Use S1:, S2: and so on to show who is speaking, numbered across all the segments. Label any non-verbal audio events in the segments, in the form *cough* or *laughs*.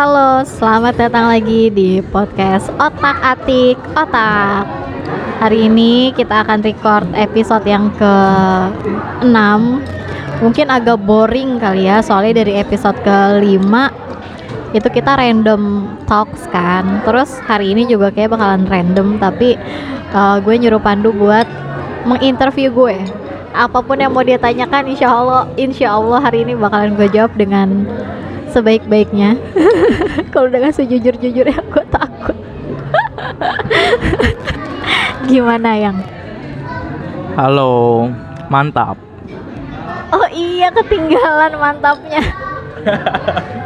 S1: Halo, selamat datang lagi di podcast Otak Atik Otak. Hari ini kita akan record episode yang ke-6. Mungkin agak boring kali ya, soalnya dari episode ke-5 itu kita random talks kan. Terus hari ini juga kayak bakalan random, tapi uh, gue nyuruh Pandu buat menginterview gue. Apa pun yang mau dia tanyakan, insya Allah, insya Allah hari ini bakalan gue jawab dengan sebaik-baiknya. *laughs* Kalau dengan sejujur-jujur ya gue takut. *laughs* Gimana yang?
S2: Halo, mantap.
S1: oh iya ketinggalan mantapnya. *laughs*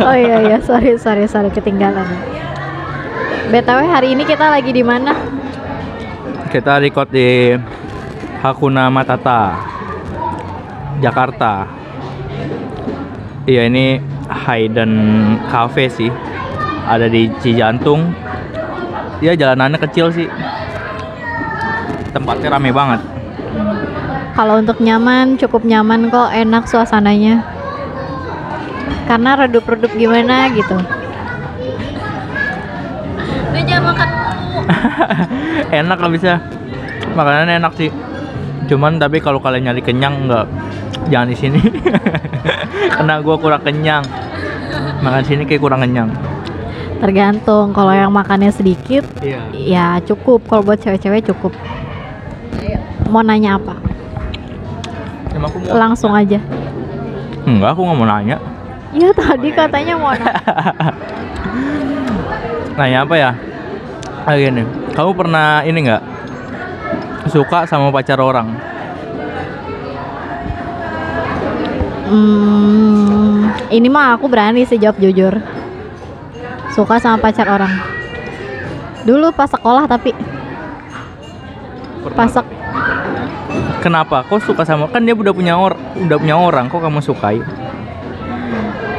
S1: Oh iya iya. Sorry sorry sorry. Ketinggalan. Btw hari ini kita lagi di mana?
S2: Kita record di Hakuna Matata, Jakarta. Iya ini Hayden Cafe sih, ada di Cijantung. Ya jalanannya kecil sih. Tempatnya rame banget.
S1: kalau untuk nyaman cukup nyaman kok enak suasananya karena redup-redup gimana gitu Gue jangan makan *laughs*
S2: enak lah bisa. Makanannya enak sih. Cuman tapi kalau kalian nyari kenyang nggak jangan di sini. *laughs* Karena gua kurang kenyang. Makan sini kayak kurang kenyang.
S1: tergantung kalau yang makannya sedikit
S2: Iya.
S1: ya cukup kalau buat cewek-cewek cukup mau nanya apa
S2: Emang aku mau
S1: langsung aja
S2: Enggak, aku nggak mau nanya.
S1: ya tadi katanya mau nanya *laughs*
S2: Nanya apa ya? Ah gini, kamu pernah ini nggak suka sama pacar orang?
S1: Hmm, ini mah aku berani sih jawab jujur suka sama pacar orang dulu pas sekolah tapi pas sek-
S2: Kenapa? Kok suka sama? Kan dia udah punya or, udah punya orang. Kok kamu sukai?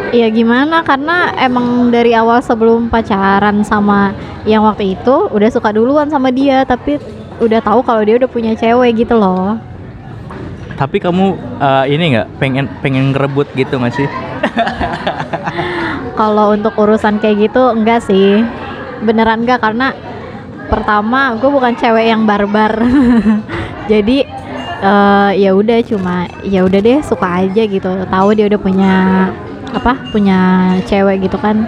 S1: ya gimana karena emang dari awal sebelum pacaran sama yang waktu itu udah suka duluan sama dia tapi udah tahu kalau dia udah punya cewek gitu loh
S2: Tapi kamu eh, ini nggak pengen pengen ngerebut gitu nggak sih? *laughs*
S1: Kalau untuk urusan kayak gitu enggak sih. Beneran enggak karena pertama gue bukan cewek yang barbar. *laughs* Jadi eh, ya udah cuma ya udah deh suka aja gitu. Tahu dia udah punya apa? Punya cewek gitu kan.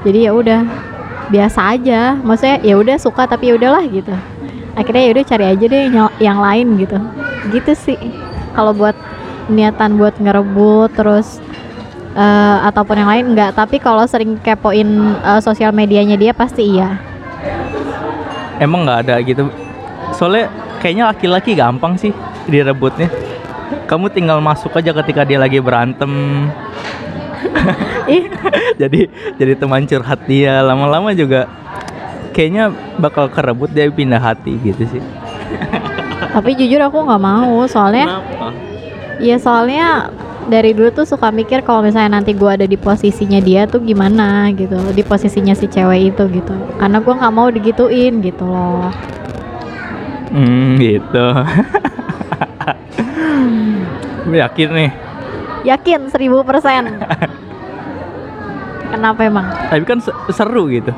S1: Jadi ya udah biasa aja. Maksudnya ya udah suka tapi ya udahlah gitu. Akhirnya ya udah cari aja deh yang lain gitu. Gitu sih. Kalau buat niatan buat ngerebut terus eh, ataupun yang lain enggak tapi kalau sering kepoin eh, sosial medianya dia pasti iya
S2: Emang nggak ada gitu? Soalnya kayaknya laki-laki gampang sih direbutnya. Kamu tinggal masuk aja ketika dia lagi berantem. *laughs* jadi jadi teman curhat dia lama-lama juga kayaknya bakal kerebut dia pindah hati gitu sih.
S1: Tapi jujur aku nggak mau soalnya
S2: Kenapa?
S1: ya soalnya dari dulu tuh suka mikir kalau misalnya nanti gua ada di posisinya dia tuh gimana gitu di posisinya si cewek itu gitu karena gua nggak mau digituin gitu loh
S2: Hmm gitu. Yakin nih.
S1: yakin 1000% *laughs* kenapa emang
S2: Tapi kan se- seru gitu.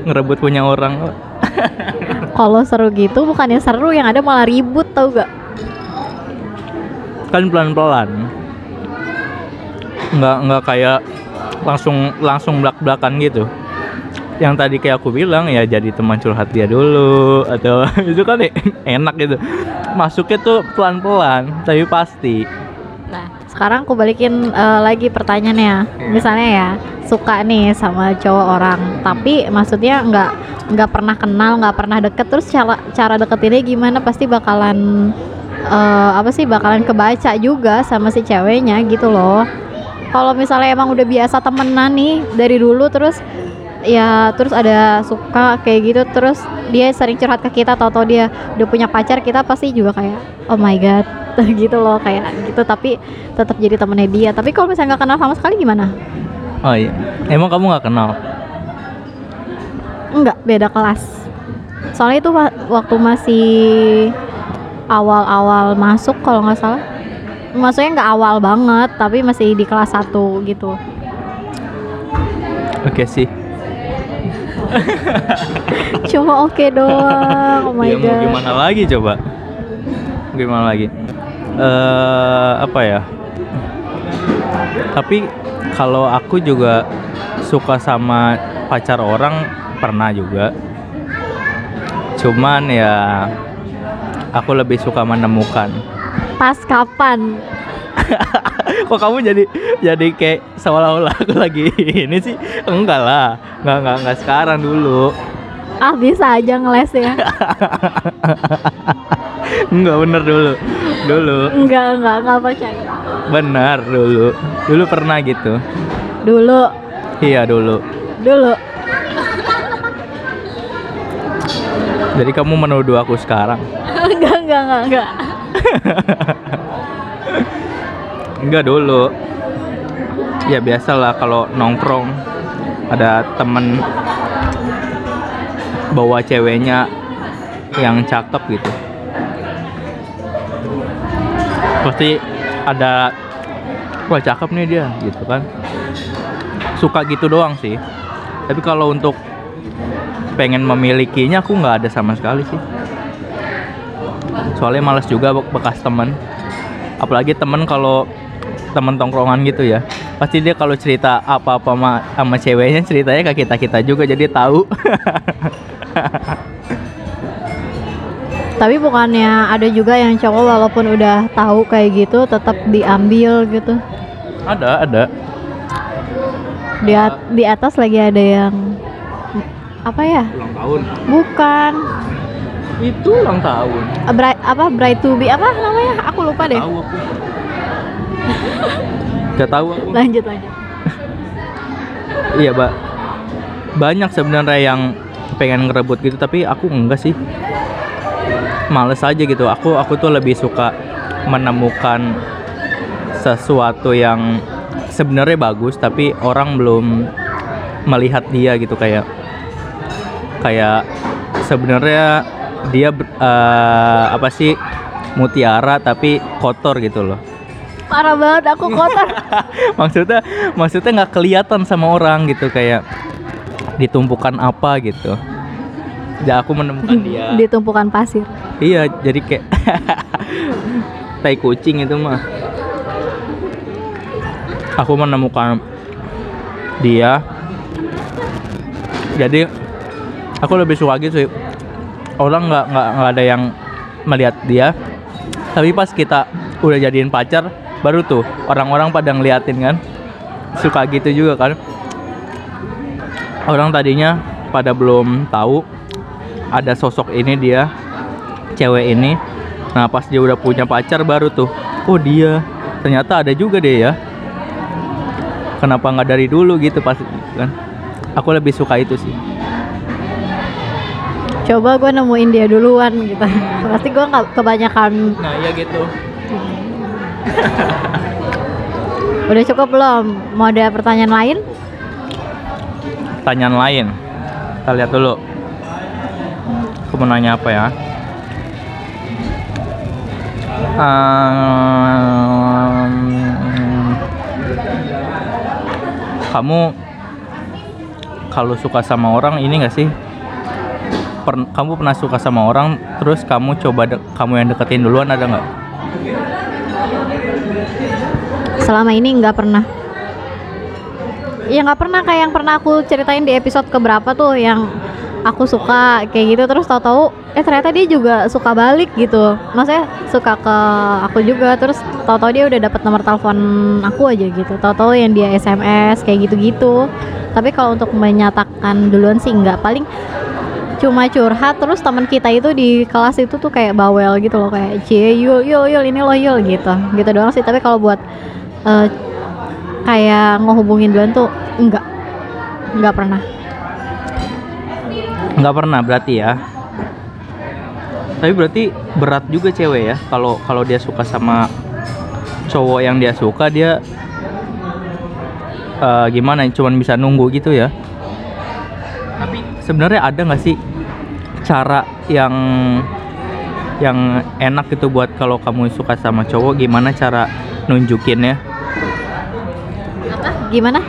S2: Ngerebut punya orang. *laughs*
S1: kalau seru gitu bukannya seru yang ada malah ribut tau gak
S2: Kan pelan-pelan. Nggak nggak kayak langsung langsung belak-belakan gitu. Yang tadi kayak aku bilang ya jadi teman curhat dia dulu atau *laughs* itu kan e- enak gitu. Masuknya tuh pelan-pelan tapi pasti.
S1: Sekarang aku balikin eh, lagi pertanyaannya. Misalnya ya, suka nih sama cowok orang, tapi maksudnya nggak nggak pernah kenal, nggak pernah deket, terus cara cara deketinnya gimana? Pasti bakalan eh, apa sih? Bakalan kebaca juga sama si ceweknya gitu loh. Kalau misalnya emang udah biasa temenan nih dari dulu, terus ya terus ada suka kayak gitu terus dia sering curhat ke kita atau dia udah punya pacar kita pasti juga kayak oh my god *laughs* gitu loh kayak gitu tapi tetap jadi temennya dia tapi kalau misalnya nggak kenal sama sekali gimana
S2: Oh iya. Emang kamu nggak kenal?
S1: enggak beda kelas soalnya itu wa- waktu masih awal-awal masuk kalau nggak salah maksudnya nggak awal banget tapi masih di kelas 1 gitu
S2: Oke sih. *laughs*
S1: Cuma oke doang. Oh my
S2: ya mau
S1: god.
S2: gimana lagi coba? Gimana lagi? Eh apa ya? Tapi kalau aku juga suka sama pacar orang pernah juga. Cuman ya aku lebih suka menemukan.
S1: Pas kapan? *laughs*
S2: Kok kamu jadi jadi kayak seolah-olah aku lagi *laughs* ini sih? Enggak lah. Enggak enggak enggak sekarang dulu.
S1: Ah bisa aja ngeles ya. *laughs*
S2: Enggak bener dulu. Dulu.
S1: enggak, enggak, enggak percaya.
S2: Benar dulu. Dulu pernah gitu.
S1: Dulu,
S2: Iya dulu.
S1: dulu.
S2: Jadi kamu menuduh aku sekarang? *laughs*
S1: enggak, enggak, enggak, enggak.
S2: Enggak *laughs* dulu. Ya biasalah kalau nongkrong ada temen bawa ceweknya yang cakep gitu. Pasti ada wah cakep nih dia gitu kan. Suka gitu doang sih. Tapi kalau untuk pengen memilikinya aku nggak ada sama sekali sih. Soalnya males juga be- bekas temen apalagi temen kalau temen tongkrongan gitu ya pasti dia kalau cerita apa-apa sama, sama ceweknya ceritanya ke kita kita juga jadi tahu *laughs*
S1: Tapi bukannya ada juga yang cowok walaupun udah tahu kayak gitu tetap diambil gitu.
S2: ada ada
S1: Di at- di atas lagi ada yang apa ya?
S2: ulang tahun
S1: Bukan.
S2: itu ulang tahun
S1: Bright, apa bright to be apa namanya? Aku lupa deh.
S2: tahu aku Gak tahu aku
S1: Lanjut lanjut.
S2: iya mbak banyak sebenarnya yang pengen ngerebut gitu tapi aku enggak sih males aja gitu. Aku aku tuh lebih suka menemukan sesuatu yang sebenarnya bagus tapi orang belum melihat dia gitu. Kayak kayak sebenarnya dia eh, apa sih mutiara tapi kotor gitu loh.
S1: Parah banget aku kotor. *laughs*
S2: maksudnya maksudnya nggak kelihatan sama orang gitu. Kayak ditumpukan apa gitu ya aku menemukan *laughs* dia.
S1: Di tumpukan pasir.
S2: iya jadi kayak *laughs* tai kucing itu mah. Aku menemukan dia. Jadi aku lebih suka gitu sih. Orang nggak nggak nggak ada yang melihat dia. Tapi pas kita udah jadiin pacar baru tuh orang-orang pada ngeliatin kan. Suka gitu juga kan. Orang tadinya pada belum tahu ada sosok ini dia cewek ini nah pas dia udah punya pacar baru tuh oh dia ternyata ada juga deh ya kenapa nggak dari dulu gitu pas kan aku lebih suka itu sih
S1: Coba gue nemuin dia duluan gitu. *laughs* Pasti gue nggak kebanyakan.
S2: nah iya gitu *laughs*
S1: Udah cukup belum? Mau ada pertanyaan lain?
S2: pertanyaan lain kita lihat dulu mau nanya apa ya? Ehm, kamu kalau suka sama orang ini gak sih? Per- kamu pernah suka sama orang terus kamu coba de- kamu yang deketin duluan ada nggak?
S1: Selama ini nggak pernah. Ya nggak pernah kayak yang pernah aku ceritain di episode keberapa tuh yang aku suka kayak gitu. Terus tahu-tahu eh ternyata dia juga suka balik gitu. Maksudnya suka ke aku juga. Terus tahu-tahu dia udah dapat nomor telepon aku aja gitu. Tahu-tahu yang dia SMS kayak gitu-gitu. Tapi kalau untuk menyatakan duluan sih nggak. Paling cuma curhat. Terus teman kita itu di kelas itu tuh kayak bawel gitu loh. Kayak cie yul yul yul ini lo yul gitu. Gitu doang sih. Tapi kalau buat eh, kayak ngehubungin duluan tuh enggak enggak pernah
S2: nggak pernah berarti ya. Tapi berarti berat juga cewek ya kalau kalau dia suka sama cowok yang dia suka dia eh, gimana cuman bisa nunggu gitu ya. Tapi sebenarnya ada nggak sih cara yang yang enak gitu buat kalau kamu suka sama cowok gimana cara nunjukinnya?
S1: Gimana?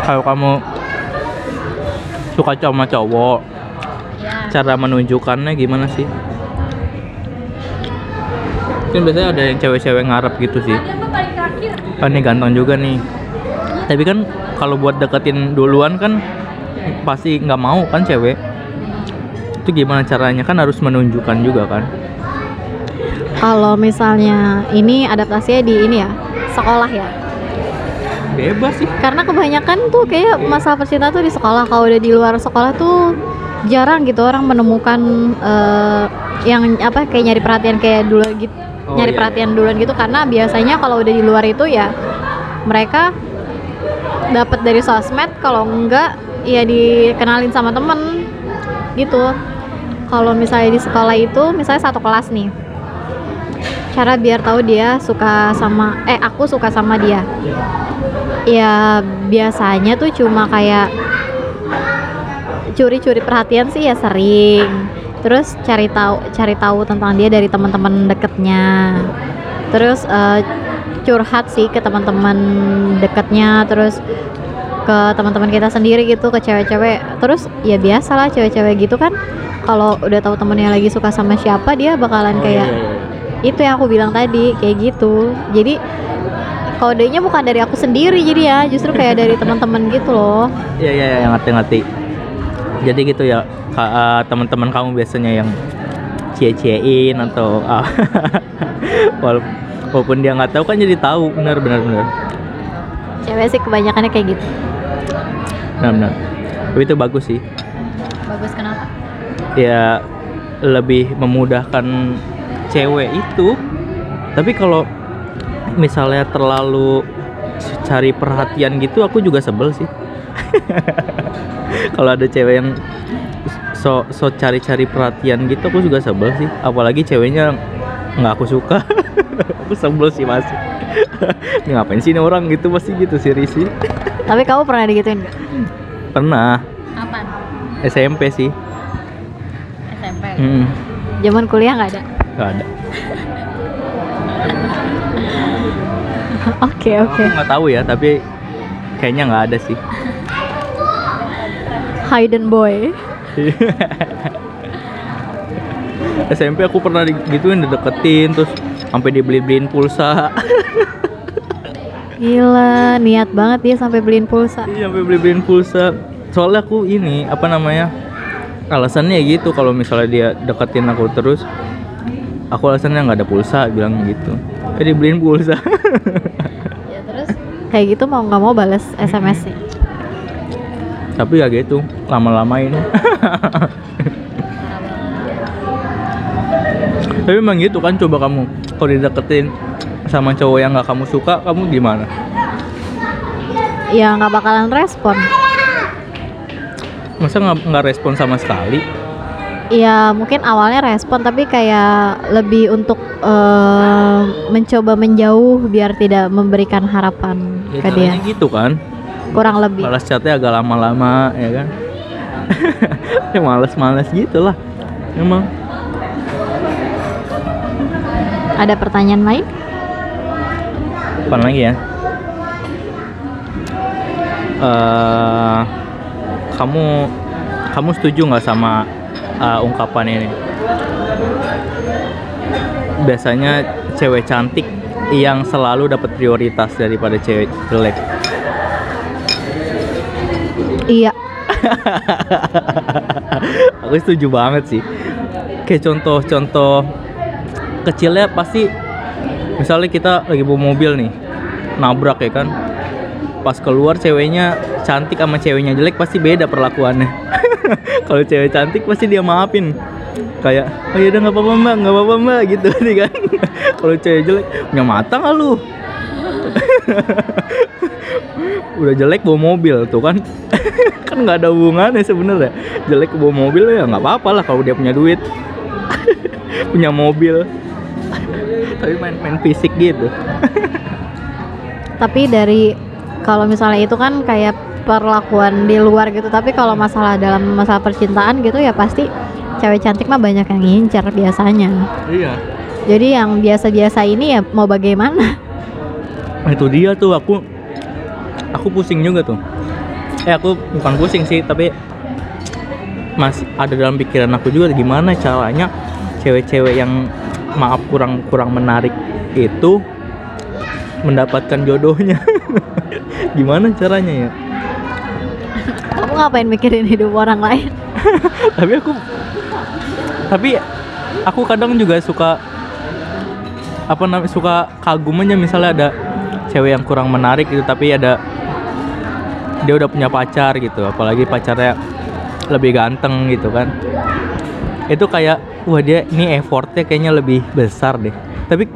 S2: Kalau kamu suka sama cowok.
S1: Ya.
S2: Cara menunjukkannya gimana sih? Kan biasanya ada yang cewek-cewek ngarep gitu sih. Kan ini ganteng juga nih. Tapi kan kalau buat deketin duluan kan pasti nggak mau kan cewek? Itu gimana caranya? Kan harus menunjukkan juga kan?
S1: Kalau misalnya ini adaptasinya di ini ya sekolah ya
S2: bebas sih.
S1: Karena kebanyakan tuh kayak masalah percintaan tuh di sekolah kalau udah di luar sekolah tuh jarang gitu orang menemukan eh, yang apa kayak nyari perhatian kayak dulu gitu
S2: Oh,
S1: nyari
S2: iya,
S1: perhatian duluan gitu. Karena biasanya kalau udah di luar itu ya mereka dapat dari sosmed kalau enggak ya dikenalin sama temen gitu. Kalau misalnya di sekolah itu misalnya satu kelas nih cara biar tahu dia suka sama eh aku suka sama dia ya biasanya tuh cuma kayak curi-curi perhatian sih ya sering. Terus cari tahu cari tahu tentang dia dari teman-teman deketnya. Terus eh, curhat sih ke teman-teman deketnya terus ke teman-teman kita sendiri gitu ke cewek-cewek. Terus ya biasalah cewek-cewek gitu kan kalau udah tahu temennya lagi suka sama siapa dia bakalan kayak itu yang aku bilang tadi kayak gitu. Jadi kodenya bukan dari aku sendiri jadi ya justru kayak dari *laughs* teman-teman gitu loh
S2: Iya iya iya ngerti-ngerti. Jadi gitu ya eh, teman-teman kamu biasanya yang cie-ciein atau *laughs* wala- walaupun dia nggak tahu kan jadi tahu benar benar benar
S1: cewek sih kebanyakannya kayak gitu
S2: benar benar. Tapi itu bagus sih.
S1: bagus kenapa
S2: Ya lebih memudahkan cewek itu. Tapi kalau misalnya terlalu cari perhatian gitu aku juga sebel sih. *laughs* kalau ada cewek yang so so cari-cari perhatian gitu aku juga sebel sih. Apalagi ceweknya nggak aku suka. *laughs* Aku sebel sih masih Ini *laughs* ngapain sih ini orang gitu pasti gitu sih Risi
S1: tapi kamu pernah digituin nggak?
S2: Pernah.
S1: Apa
S2: SMP sih.
S1: SMP
S2: hmm,
S1: zaman kuliah nggak ada?
S2: Nggak ada
S1: oke oke
S2: aku nggak tahu ya tapi kayaknya nggak ada sih
S1: hidden boy *laughs*
S2: SMP aku pernah digituin dideketin terus sampai dibeli-beliin pulsa *laughs*
S1: gila niat banget dia sampai beliin pulsa
S2: Iya, sampai beli-beliin pulsa. Soalnya aku ini apa namanya? Alasannya gitu kalau misalnya dia deketin aku terus aku alasannya nggak ada pulsa bilang gitu. Eh dibeliin pulsa. *laughs*
S1: ya kayak gitu mau nggak mau balas SMS sih
S2: Tapi ya gitu, lama-lamain. Tapi memang gitu kan coba kamu kalau dideketin sama cowok yang nggak kamu suka, kamu gimana?
S1: ya nggak bakalan respon
S2: Masa nggak respon sama sekali?
S1: Ya mungkin awalnya respon tapi kayak lebih untuk eh, mencoba menjauh biar tidak memberikan harapan
S2: Ya,
S1: ke dia.
S2: gitu kan?
S1: kurang lebih.
S2: Balas chatnya agak lama-lama ya kan? *laughs* Ya males-males gitu lah emang.
S1: Ada pertanyaan lain?
S2: Apa lagi ya. Eh, kamu kamu setuju nggak sama eh, ungkapan ini. Biasanya cewek cantik yang selalu dapat prioritas daripada cewek jelek.
S1: Iya. *laughs*
S2: Aku setuju banget sih. Kayak contoh-contoh kecilnya pasti misalnya kita lagi bawa mobil nih nabrak ya kan? Pas keluar ceweknya cantik sama ceweknya jelek pasti beda perlakuannya *laughs* *laughs* kalau cewek cantik pasti dia maafin. Kayak oh yaudah nggak apa-apa mbak nggak apa-apa mbak *laughs* gitu nih kan. *laughs* Kalau cewek jelek punya mata nggak lu? Udah jelek bawa mobil tuh kan. Kan nggak ada hubungannya sebenarnya. Jelek bawa mobil ya nggak apa-apa lah kalau dia punya duit. Punya mobil. Tapi main-main fisik gitu.
S1: Tapi dari kalau misalnya itu kan kayak perlakuan di luar gitu. Tapi kalau masalah dalam masalah percintaan gitu ya pasti cewek cantik mah banyak yang ngincer biasanya.
S2: Iya.
S1: Jadi yang biasa-biasa ini ya mau bagaimana?
S2: Nah, itu dia tuh aku aku pusing juga tuh. Eh aku bukan pusing sih tapi masih ada dalam pikiran aku juga gimana caranya cewek-cewek yang maaf kurang kurang menarik itu mendapatkan jodohnya. *laughs* Gimana caranya ya
S1: Kamu ngapain mikirin hidup orang lain? *laughs*
S2: tapi aku tapi aku kadang juga suka apa namanya suka kagum aja. Misalnya ada cewek yang kurang menarik gitu tapi ada dia udah punya pacar gitu. Apalagi pacarnya lebih ganteng gitu kan. Itu kayak wah dia ini effortnya kayaknya lebih besar deh. Tapi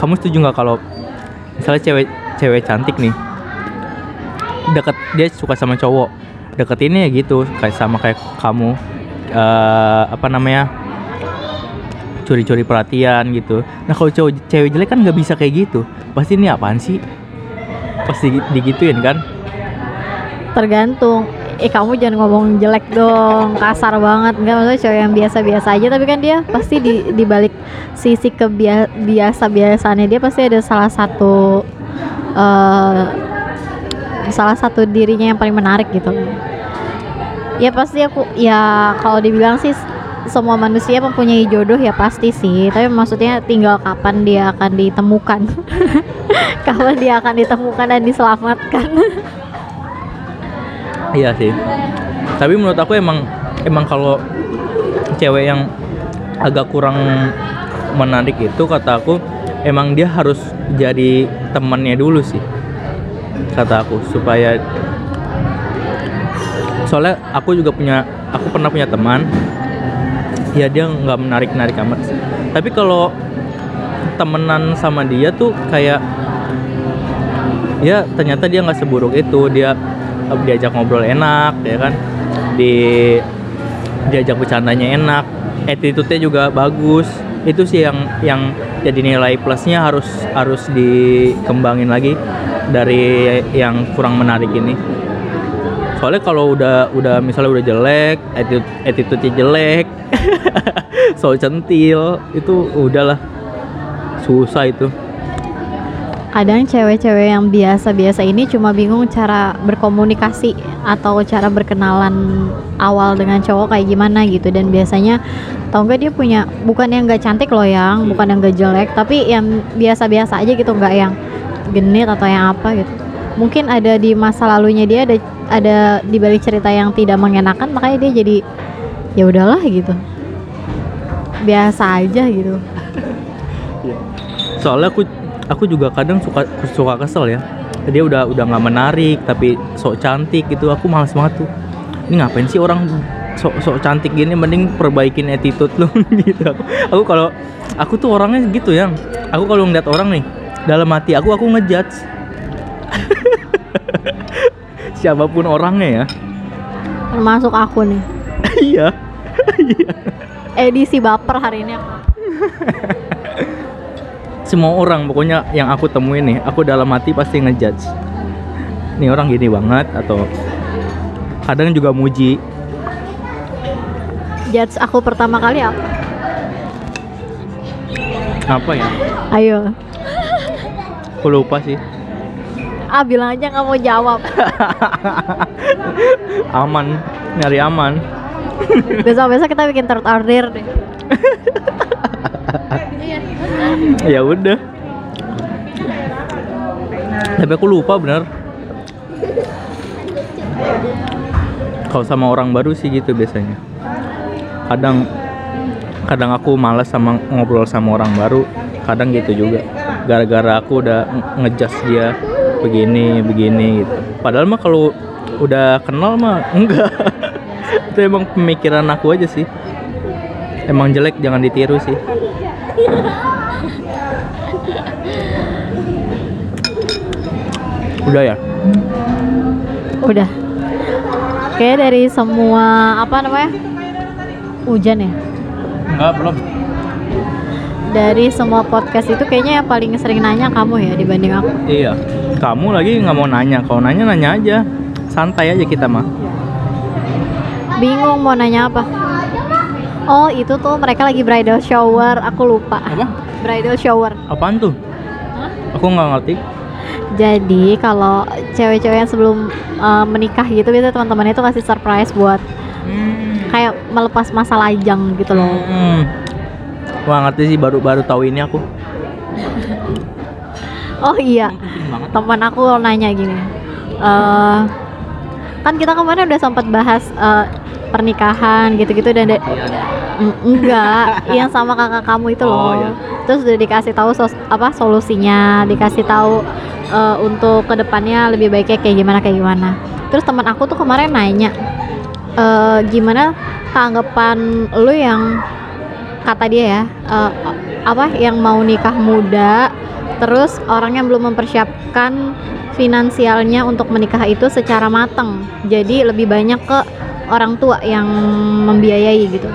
S2: kamu setuju nggak kalau misalnya cewek cewek cantik nih deket dia suka sama cowok deketinnya ya gitu kayak sama kayak kamu eh, apa namanya curi-curi perhatian gitu. Nah kalau cowok cewek jelek kan nggak bisa kayak gitu. Pasti ini apaan sih? Pasti digituin kan?
S1: Tergantung. Eh kamu jangan ngomong jelek dong, kasar banget. Enggak maksudnya cewek yang biasa-biasa aja. Tapi kan dia pasti di di balik sisi kebiasa-biasaannya dia pasti ada salah satu eh salah satu dirinya yang paling menarik gitu. Ya pasti aku ya kalau dibilang sih semua manusia mempunyai jodoh ya pasti sih tapi maksudnya tinggal kapan dia akan ditemukan *laughs* kapan dia akan ditemukan dan diselamatkan *laughs*
S2: Iya sih. Tapi menurut aku emang emang kalau cewek yang agak kurang menarik itu kata aku emang dia harus jadi temannya dulu sih. Kata aku supaya soalnya aku juga punya aku pernah punya teman ya dia nggak menarik menarik amat. Tapi kalau temenan sama dia tuh kayak ya ternyata dia nggak seburuk itu. Dia eh, diajak ngobrol enak ya kan? Di diajak bercandanya enak. Attitude-nya juga bagus. Itu sih yang yang jadi nilai plusnya harus harus dikembangin lagi dari yang kurang menarik ini. Soalnya kalau udah udah misalnya udah jelek attitude attitude-nya jelek *laughs* so centil itu udahlah. Susah itu.
S1: Kadang cewek-cewek yang biasa-biasa ini cuma bingung cara berkomunikasi atau cara berkenalan awal dengan cowok kayak gimana gitu. Dan biasanya tau nggak dia punya bukan yang nggak cantik loh yang bukan yang nggak jelek tapi yang biasa-biasa aja gitu nggak yang genit atau yang apa gitu. Mungkin ada di masa lalunya dia ada ada di balik cerita yang tidak mengenakan makanya dia jadi ya udahlah gitu. Biasa aja gitu.
S2: Soalnya aku aku juga kadang suka suka kesel ya. Dia udah udah nggak menarik tapi sok cantik gitu. Aku males banget tuh. Ini ngapain sih orang sok sok cantik gini? Mending perbaikin attitude lu *laughs* gitu. Aku aku kalau aku tuh orangnya gitu ya aku kalau ngeliat orang nih dalam hati aku aku ngejudge. *laughs* Siapa pun orangnya ya.
S1: Termasuk aku nih. *laughs*
S2: Iya.
S1: Edisi baper hari ini aku. *laughs*
S2: semua orang pokoknya yang aku temuin nih aku dalam hati pasti ngejudge. Nih orang gini banget atau kadang juga muji.
S1: Judge aku pertama kali apa?
S2: Apa ya?
S1: Ayo
S2: aku lupa sih.
S1: Ah bilang aja nggak mau jawab. *laughs*
S2: Aman nyari aman.
S1: Besok besok kita bikin third order deh. *laughs*
S2: Ya udah. Tapi aku lupa bener. Kalau sama orang baru sih gitu biasanya. Kadang kadang aku malas sama ngobrol sama orang baru. Kadang gitu juga gara-gara aku udah nge- ngejudge dia begini begini gitu. Padahal mah kalau udah kenal mah *laughs* enggak. Itu emang pemikiran aku aja sih. Emang jelek jangan ditiru sih. Udah ya?
S1: Udah. Kayak dari semua apa namanya hujan ya?
S2: Enggak belum
S1: dari semua podcast itu kayaknya yang paling sering nanya kamu ya dibanding aku.
S2: Iya. Kamu lagi nggak mau nanya. Kalau nanya nanya aja. Santai aja kita mah.
S1: Bingung mau nanya apa. Oh itu tuh mereka lagi bridal shower. Aku lupa.
S2: Apa?
S1: Bridal shower.
S2: Apaan tuh? Aku nggak ngerti.
S1: Jadi kalau cewek-cewek yang sebelum uh, menikah gitu biasanya teman-temannya itu kasih surprise buat kayak melepas masa lajang gitu loh.
S2: Hmm. Wah ngerti sih baru-baru tahu ini aku. *laughs*
S1: Oh iya, teman aku nanya gini. eh kan kita kemarin udah sempat bahas eh, pernikahan gitu-gitu dan da- Mm, enggak, *laughs* yang sama kakak kamu itu loh.
S2: Oh, iya.
S1: Terus udah dikasih tahu sos- apa solusinya, dikasih tahu eh, untuk ke depannya lebih baiknya kayak gimana kayak gimana. Terus teman aku tuh kemarin nanya, eh, gimana tanggapan lu yang kata dia ya, eh, apa yang mau nikah muda, terus orang yang belum mempersiapkan finansialnya untuk menikah itu secara matang. Jadi lebih banyak ke orang tua yang membiayai gitu.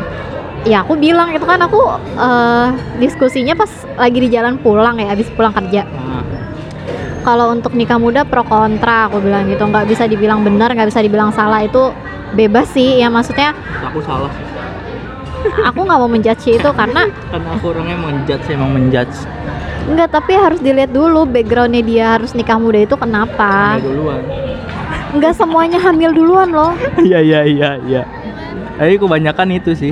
S1: Ya aku bilang itu kan aku eh, diskusinya pas lagi di jalan pulang ya habis pulang kerja.
S2: Ah,
S1: kalau untuk nikah muda pro kontra aku bilang gitu. Nggak bisa dibilang benar nggak bisa dibilang salah itu bebas sih. Ya maksudnya
S2: aku salah.
S1: Aku nggak mau menjudge itu karena
S2: Karena aku orangnya menjudge emang menjudge.
S1: nggak tapi harus dilihat dulu backgroundnya dia harus nikah muda itu kenapa
S2: Hamil duluan.
S1: nggak semuanya hamil duluan loh
S2: Iya iya iya iya. Tapi kebanyakan itu sih.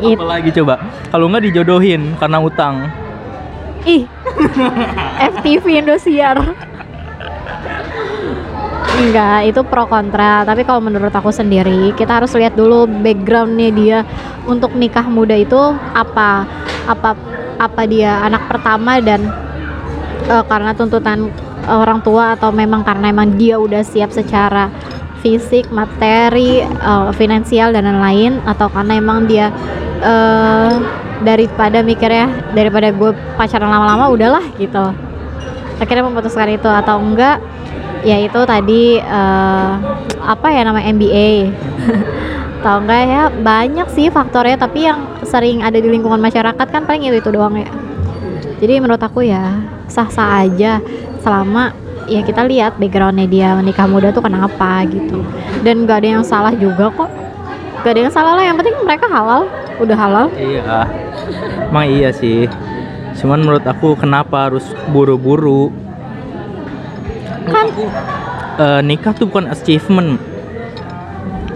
S1: It-
S2: Apalagi coba kalau nggak dijodohin karena utang.
S1: ih *laughs* FTV Indosiar Enggak, itu pro kontra. Tapi kalau menurut aku sendiri, kita harus lihat dulu backgroundnya dia untuk nikah muda itu apa, apa, apa dia anak pertama dan eh, karena tuntutan orang tua atau memang karena emang dia udah siap secara fisik, materi, eh, finansial dan lain-lain atau karena emang dia eh, daripada mikirnya daripada gue pacaran lama-lama udahlah gitu akhirnya memutuskan itu atau enggak ya itu tadi eh, apa ya nama MBA atau *laughs* enggak ya banyak sih faktornya tapi yang sering ada di lingkungan masyarakat kan paling itu itu doang ya. Jadi menurut aku ya sah-sah aja. Selama ya kita lihat backgroundnya dia menikah muda tuh kenapa gitu. Dan gak ada yang salah juga kok. Gak ada yang salah lah yang penting mereka halal. Udah halal.
S2: Iya. Emang iya sih. Cuman menurut aku kenapa harus buru-buru?
S1: Kan-
S2: eh, nikah tuh bukan achievement.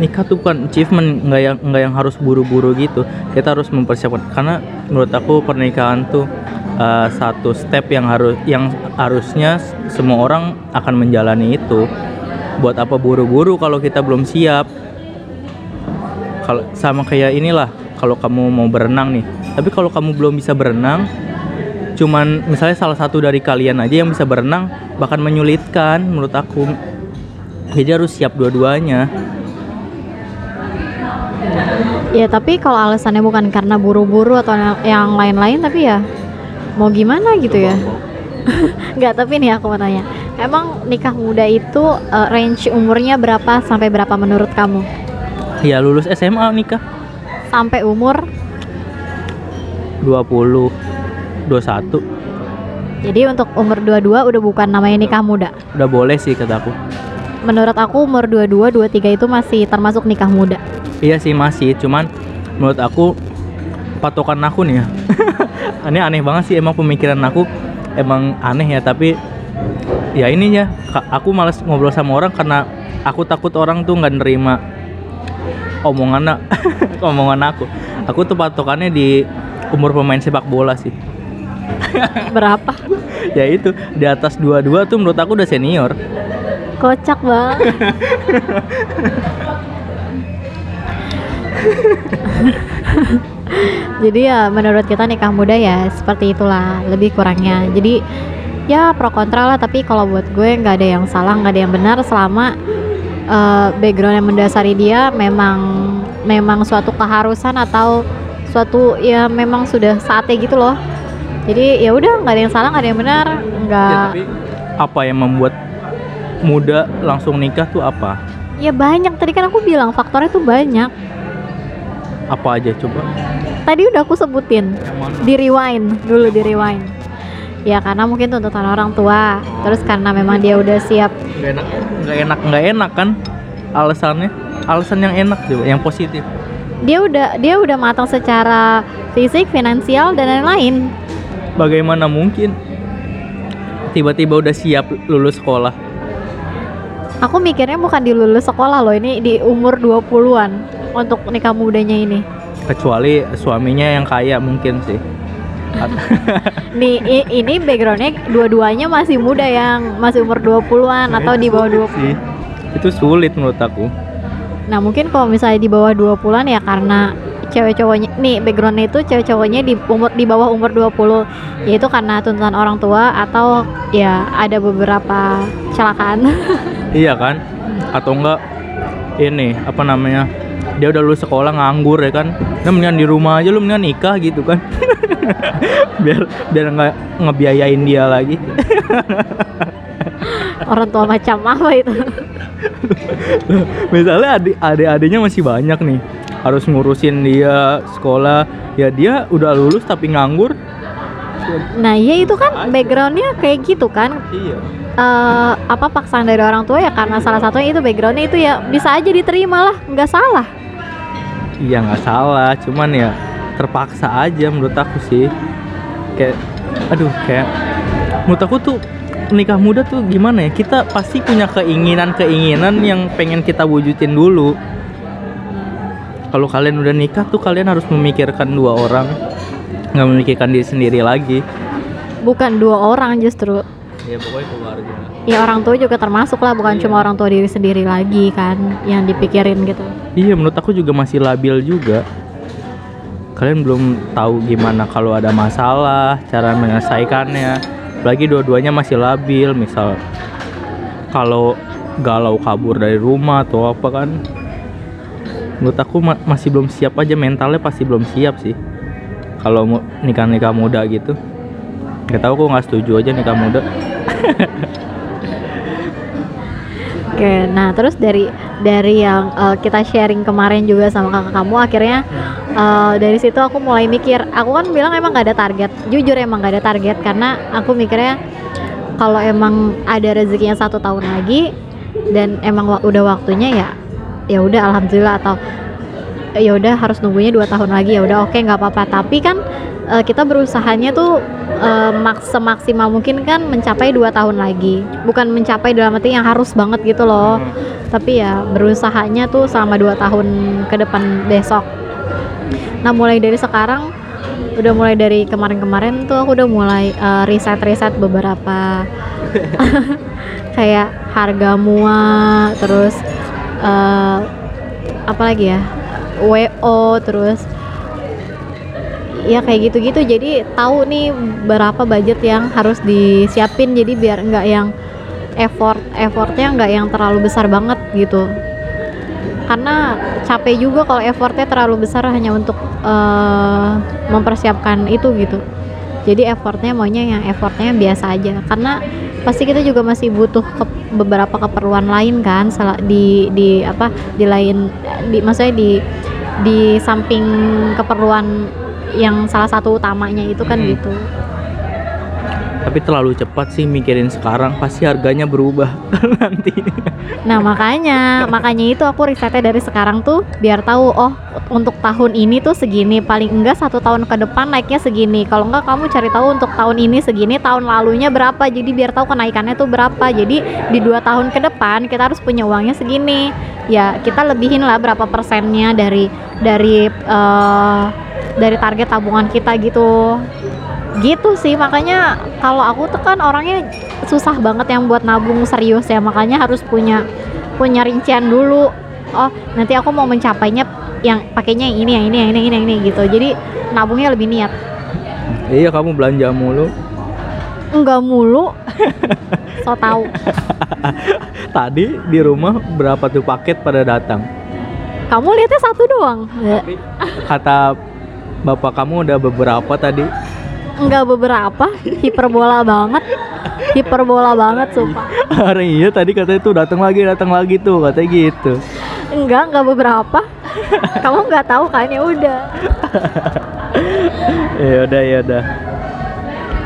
S2: Nikah tuh bukan achievement, nggak yang nggak yang harus buru-buru gitu. Kita harus mempersiapkan. Karena menurut aku pernikahan tuh eh, satu step yang harus yang harusnya semua orang akan menjalani itu. Buat apa buru-buru kalau kita belum siap? Kalau sama kayak inilah, kalau kamu mau berenang nih, tapi kalau kamu belum bisa berenang, cuman misalnya salah satu dari kalian aja yang bisa berenang, bahkan menyulitkan menurut aku. Jadi harus siap dua-duanya.
S1: Ya tapi kalau alasannya bukan karena buru-buru atau yang lain-lain tapi ya mau gimana gitu ya Enggak *laughs* tapi nih aku mau tanya Emang nikah muda itu eh, range umurnya berapa sampai berapa menurut kamu?
S2: Ya lulus SMA nikah
S1: Sampai umur
S2: 20 21
S1: Jadi untuk umur 22 udah bukan namanya nikah muda
S2: udah boleh sih kataku.
S1: Menurut aku umur 22, 23 itu masih termasuk nikah muda
S2: Iya sih masih, cuman menurut aku patokan aku nih ya. *laughs* ini aneh banget sih emang pemikiran aku emang aneh ya tapi ya ini ya aku males ngobrol sama orang karena aku takut orang tuh nggak nerima omongan *laughs* omongan aku. Aku tuh patokannya di umur pemain sepak bola sih. *laughs*
S1: Berapa?
S2: ya itu di atas 22 tuh menurut aku udah senior.
S1: Kocak banget *laughs* Jadi ya menurut kita nikah muda ya seperti itulah lebih kurangnya. Jadi ya pro kontra lah tapi kalau buat gue nggak ada yang salah nggak ada yang benar selama eh, background yang mendasari dia memang memang suatu keharusan atau suatu ya memang sudah saatnya gitu loh. Jadi ya udah nggak ada yang salah nggak ada yang benar nggak
S2: Ya, tapi apa yang membuat muda langsung nikah tuh apa?
S1: ya banyak tadi kan aku bilang faktornya tuh banyak.
S2: Apa aja coba?
S1: Tadi udah aku sebutin di rewind dulu di rewind ya karena mungkin tuntutan orang tua terus karena memang dia udah siap
S2: Nggak enak, nggak enak, nggak enak kan? Alasannya, alasan yang enak coba, yang positif.
S1: dia udah dia udah matang secara fisik finansial dan lain-lain
S2: Bagaimana mungkin? tiba-tiba udah siap lulus sekolah
S1: Aku mikirnya bukan di lulus sekolah loh, ini di umur 20-an untuk nikah mudanya ini.
S2: kecuali suaminya yang kaya mungkin sih *laughs*
S1: Nih ini backgroundnya dua-duanya masih muda yang masih umur 20-an atau di bawah 20.
S2: sih itu sulit menurut aku
S1: Nah, mungkin kalau misalnya di bawah 20-an ya karena cewek cowoknya nih backgroundnya itu cewek cowoknya di umur di bawah umur 20 yaitu karena tuntutan orang tua atau ya ada beberapa kecelakaan *laughs*
S2: iya kan? Atau enggak ini apa namanya dia udah lulus sekolah nganggur ya kan? Nah mendingan di rumah aja lu mendingan nikah gitu kan? *laughs* Biar biar nggak ngebiayain dia lagi. *laughs*
S1: Orang tua macam apa itu?
S2: Misalnya adik adik adiknya masih banyak nih harus ngurusin dia sekolah. Ya dia udah lulus tapi nganggur.
S1: Nah iya itu kan backgroundnya kayak gitu kan?
S2: Iya.
S1: Eh apa paksaan dari orang tua ya? Karena salah satunya itu backgroundnya itu ya bisa aja diterima lah nggak salah.
S2: Iya nggak salah. Cuman ya terpaksa aja menurut aku sih. Kayak aduh kayak menurut aku tuh nikah muda tuh gimana ya? Kita pasti punya keinginan-keinginan yang pengen kita wujudin dulu kalau kalian udah nikah tuh kalian harus memikirkan dua orang. Nggak memikirkan diri sendiri lagi.
S1: Bukan dua orang justru.
S2: Ya pokoknya keluarga.
S1: Ya orang tua juga termasuk lah bukan
S2: Iya.
S1: cuma orang tua diri sendiri lagi kan yang dipikirin gitu.
S2: Iya menurut aku juga masih labil juga. Kalian belum tahu gimana kalau ada masalah cara menyelesaikannya. Apalagi dua-duanya masih labil misal kalau galau kabur dari rumah atau apa kan menurut aku ma- masih belum siap aja mentalnya pasti belum siap sih. Kalau nikah nikah muda gitu. Gak tahu aku nggak setuju aja nikah muda. *laughs*
S1: Oke, nah terus dari dari yang eh, kita sharing kemarin juga sama kakak kamu, akhirnya eh, dari situ aku mulai mikir, aku kan bilang emang gak ada target, jujur emang gak ada target karena aku mikirnya kalau emang ada rezekinya satu tahun lagi dan emang udah waktunya ya, ya udah alhamdulillah atau ya udah harus nunggunya dua tahun lagi ya udah oke nggak apa-apa. Tapi kan eh, kita berusahanya tuh eh, maks semaksimal mungkin kan mencapai dua tahun lagi. Bukan mencapai dalam arti yang harus banget gitu loh. Tapi ya berusahanya tuh selama dua tahun ke depan besok. Nah mulai dari sekarang udah mulai dari kemarin-kemarin tuh aku udah mulai eh, riset-riset beberapa *laughs* *laughs* kayak harga mua terus eh, apa lagi ya? WO terus ya kayak gitu-gitu. Jadi tahu nih berapa budget yang harus disiapin. Jadi biar nggak yang effort effortnya nggak yang terlalu besar banget gitu. Karena capek juga kalau effortnya terlalu besar hanya untuk eh, mempersiapkan itu gitu. Jadi effortnya maunya yang effortnya biasa aja. Karena pasti kita juga masih butuh ke- beberapa keperluan lain kan sel- di di apa di lain di maksudnya di di samping keperluan yang salah satu utamanya itu kan
S2: Hmm.
S1: gitu
S2: tapi terlalu cepat sih mikirin sekarang pasti harganya berubah *laughs* nanti
S1: Nah makanya, makanya itu aku risetnya dari sekarang tuh biar tahu oh untuk tahun ini tuh segini paling enggak satu tahun ke depan naiknya segini. Kalau enggak kamu cari tahu untuk tahun ini segini, tahun lalunya berapa. Jadi biar tahu kenaikannya tuh berapa. Jadi di dua tahun ke depan kita harus punya uangnya segini. Ya kita lebihin lah berapa persennya dari dari eh, dari target tabungan kita gitu gitu sih makanya kalau aku tuh kan orangnya susah banget yang buat nabung serius ya makanya harus punya punya rincian dulu. Oh nanti aku mau mencapainya yang pakainya yang ini yang ini yang ini yang ini, yang ini gitu. Jadi nabungnya lebih niat.
S2: Iya kamu belanja mulu.
S1: Enggak mulu. *laughs* So tahu
S2: tadi di rumah berapa tuh paket pada datang?
S1: Kamu lihatnya satu doang.
S2: Kata bapak kamu udah beberapa tadi
S1: enggak beberapa. Hiperbola banget. Hiperbola banget sumpah.
S2: Hari iya tadi katanya tuh datang lagi datang lagi tuh katanya gitu.
S1: Enggak enggak beberapa. *laughs* Kamu nggak tahu kan? Ya udah. *laughs*
S2: Ya udah ya udah.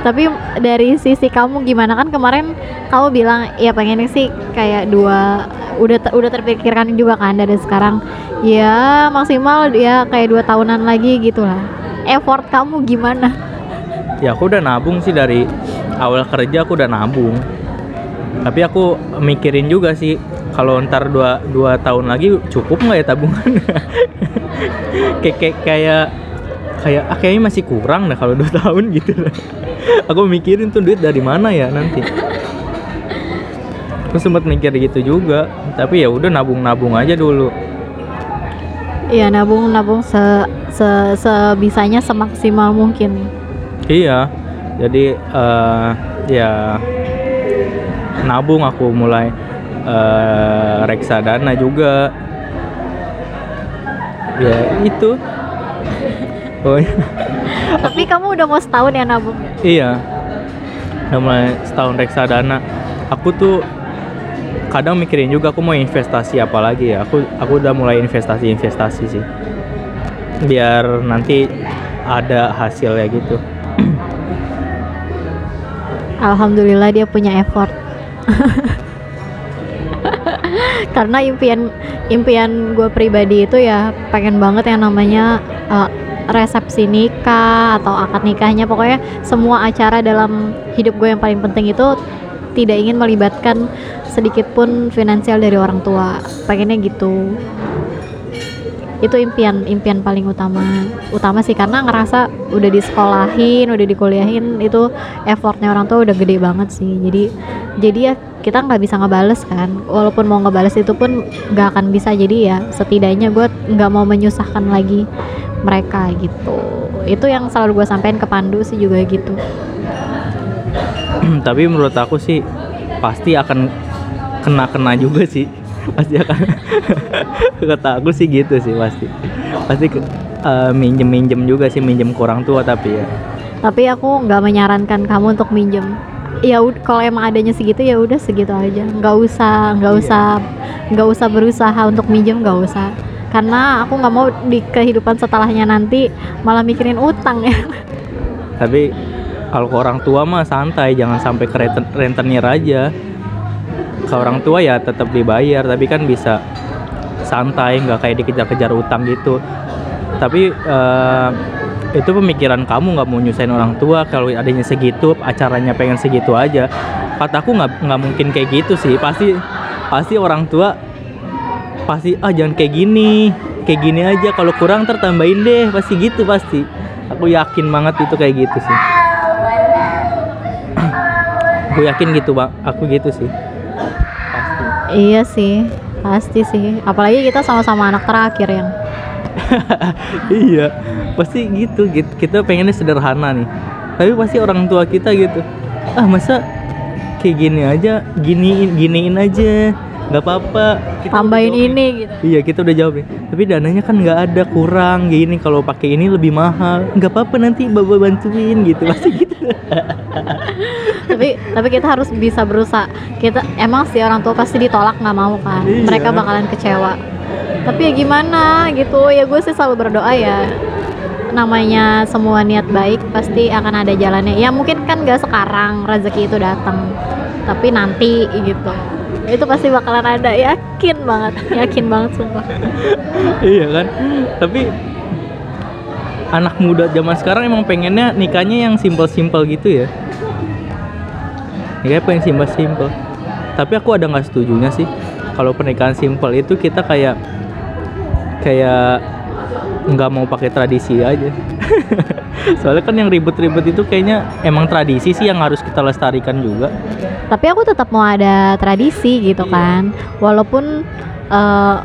S1: Tapi dari sisi kamu gimana? Kan kemarin kamu bilang ya pengennya sih kayak dua udah ter- udah terpikirkan juga kan dari sekarang. Ya maksimal ya kayak dua tahunan lagi gitu lah. Effort kamu gimana?
S2: Ya aku udah nabung sih dari awal kerja aku udah nabung. Tapi aku mikirin juga sih kalau ntar dua, dua tahun lagi cukup nggak ya tabungan? *laughs* Kayak kayak kayak kayak ah, kayaknya masih kurang dah kalau dua *laughs* tahun gitu. Aku mikirin tuh duit dari mana ya nanti. Aku sempat mikir gitu juga tapi ya udah nabung nabung aja dulu.
S1: Iya nabung nabung se, se sebisanya semaksimal mungkin.
S2: Iya, jadi eh, ya nabung aku mulai eh, reksadana juga. Ya itu. *laughs* Oh
S1: Tapi kamu udah mau setahun ya nabung?
S2: iya, udah mulai setahun reksadana. Aku tuh kadang mikirin juga aku mau investasi apa lagi ya. Aku aku udah mulai investasi investasi sih. Biar nanti ada hasilnya gitu.
S1: Alhamdulillah dia punya effort. *laughs* Karena impian impian gue pribadi itu ya pengen banget yang namanya eh, resepsi nikah atau akad nikahnya. Pokoknya semua acara dalam hidup gue yang paling penting itu tidak ingin melibatkan sedikit pun finansial dari orang tua. Pengennya gitu itu impian impian paling utama utama sih karena ngerasa udah disekolahin udah dikuliahin itu effortnya orang tua udah gede banget sih. Jadi jadi ya kita nggak bisa ngebales kan. Walaupun mau ngebales itu pun nggak akan bisa. Jadi ya setidaknya gue nggak mau menyusahkan lagi mereka gitu. Itu yang selalu gue sampaikan ke Pandu sih juga gitu. *clears throat*
S2: Tapi menurut aku sih pasti akan kena-kena juga sih pasti akan. Kata aku sih gitu sih pasti. Pasti ke- eh, minjem-minjem juga sih minjem kurang tua tapi ya.
S1: Tapi aku nggak menyarankan kamu untuk minjem. Ya kalau emang adanya segitu ya udah segitu aja. Nggak usah nggak
S2: Iya.
S1: usah nggak usah berusaha untuk minjem nggak usah. Karena aku nggak mau di kehidupan setelahnya nanti malah mikirin utang ya.
S2: Tapi kalau orang tua mah santai jangan sampai ke renten- rentenir aja ke orang tua ya tetap dibayar tapi kan bisa santai nggak kayak dikejar-kejar utang gitu. Tapi eh, itu pemikiran kamu nggak mau nyusahin orang tua kalau adanya segitu acaranya pengen segitu aja. Kataku nggak nggak mungkin kayak gitu sih. Pasti pasti orang tua pasti ah jangan kayak gini kayak gini aja. Kalau kurang ntar tambahin deh. Pasti gitu pasti. Aku yakin banget itu kayak gitu sih. *clears throat* Aku yakin gitu bang. Aku gitu sih
S1: iya sih pasti sih. Apalagi kita sama-sama anak terakhir yang *laughs*
S2: iya pasti gitu. Kita pengennya sederhana nih. Tapi pasti orang tua kita gitu. Ah masa kayak gini aja? Giniin giniin aja nggak apa-apa.
S1: Tambahin ini gitu.
S2: Iya kita udah jawab ya tapi dananya kan nggak ada kurang gini. Kalau pakai ini lebih mahal. Nggak apa-apa nanti bapak bantuin gitu. *laughs* Pasti gitu.
S1: Tapi tapi kita harus bisa berusaha. Kita emang sih orang tua pasti ditolak nggak mau kan?
S2: Iya.
S1: mereka bakalan kecewa. Tapi ya gimana gitu. Ya gue sih selalu berdoa ya. Namanya semua niat baik pasti akan ada jalannya. Ya mungkin kan nggak sekarang rezeki itu datang. Tapi nanti gitu itu pasti bakalan ada. Yakin banget. Yakin banget sumpah. *laughs*
S2: Iya kan? Tapi anak muda zaman sekarang emang pengennya nikahnya yang simpel-simpel gitu ya. Nikahnya pengen simpel-simpel tapi aku ada nggak setujunya sih kalau pernikahan simpel itu kita kayak kayak nggak mau pakai tradisi aja *laughs* soalnya kan yang ribet-ribet itu kayaknya emang tradisi sih yang harus kita lestarikan juga.
S1: Tapi aku tetap mau ada tradisi gitu
S2: Iya.
S1: kan. Walaupun eh,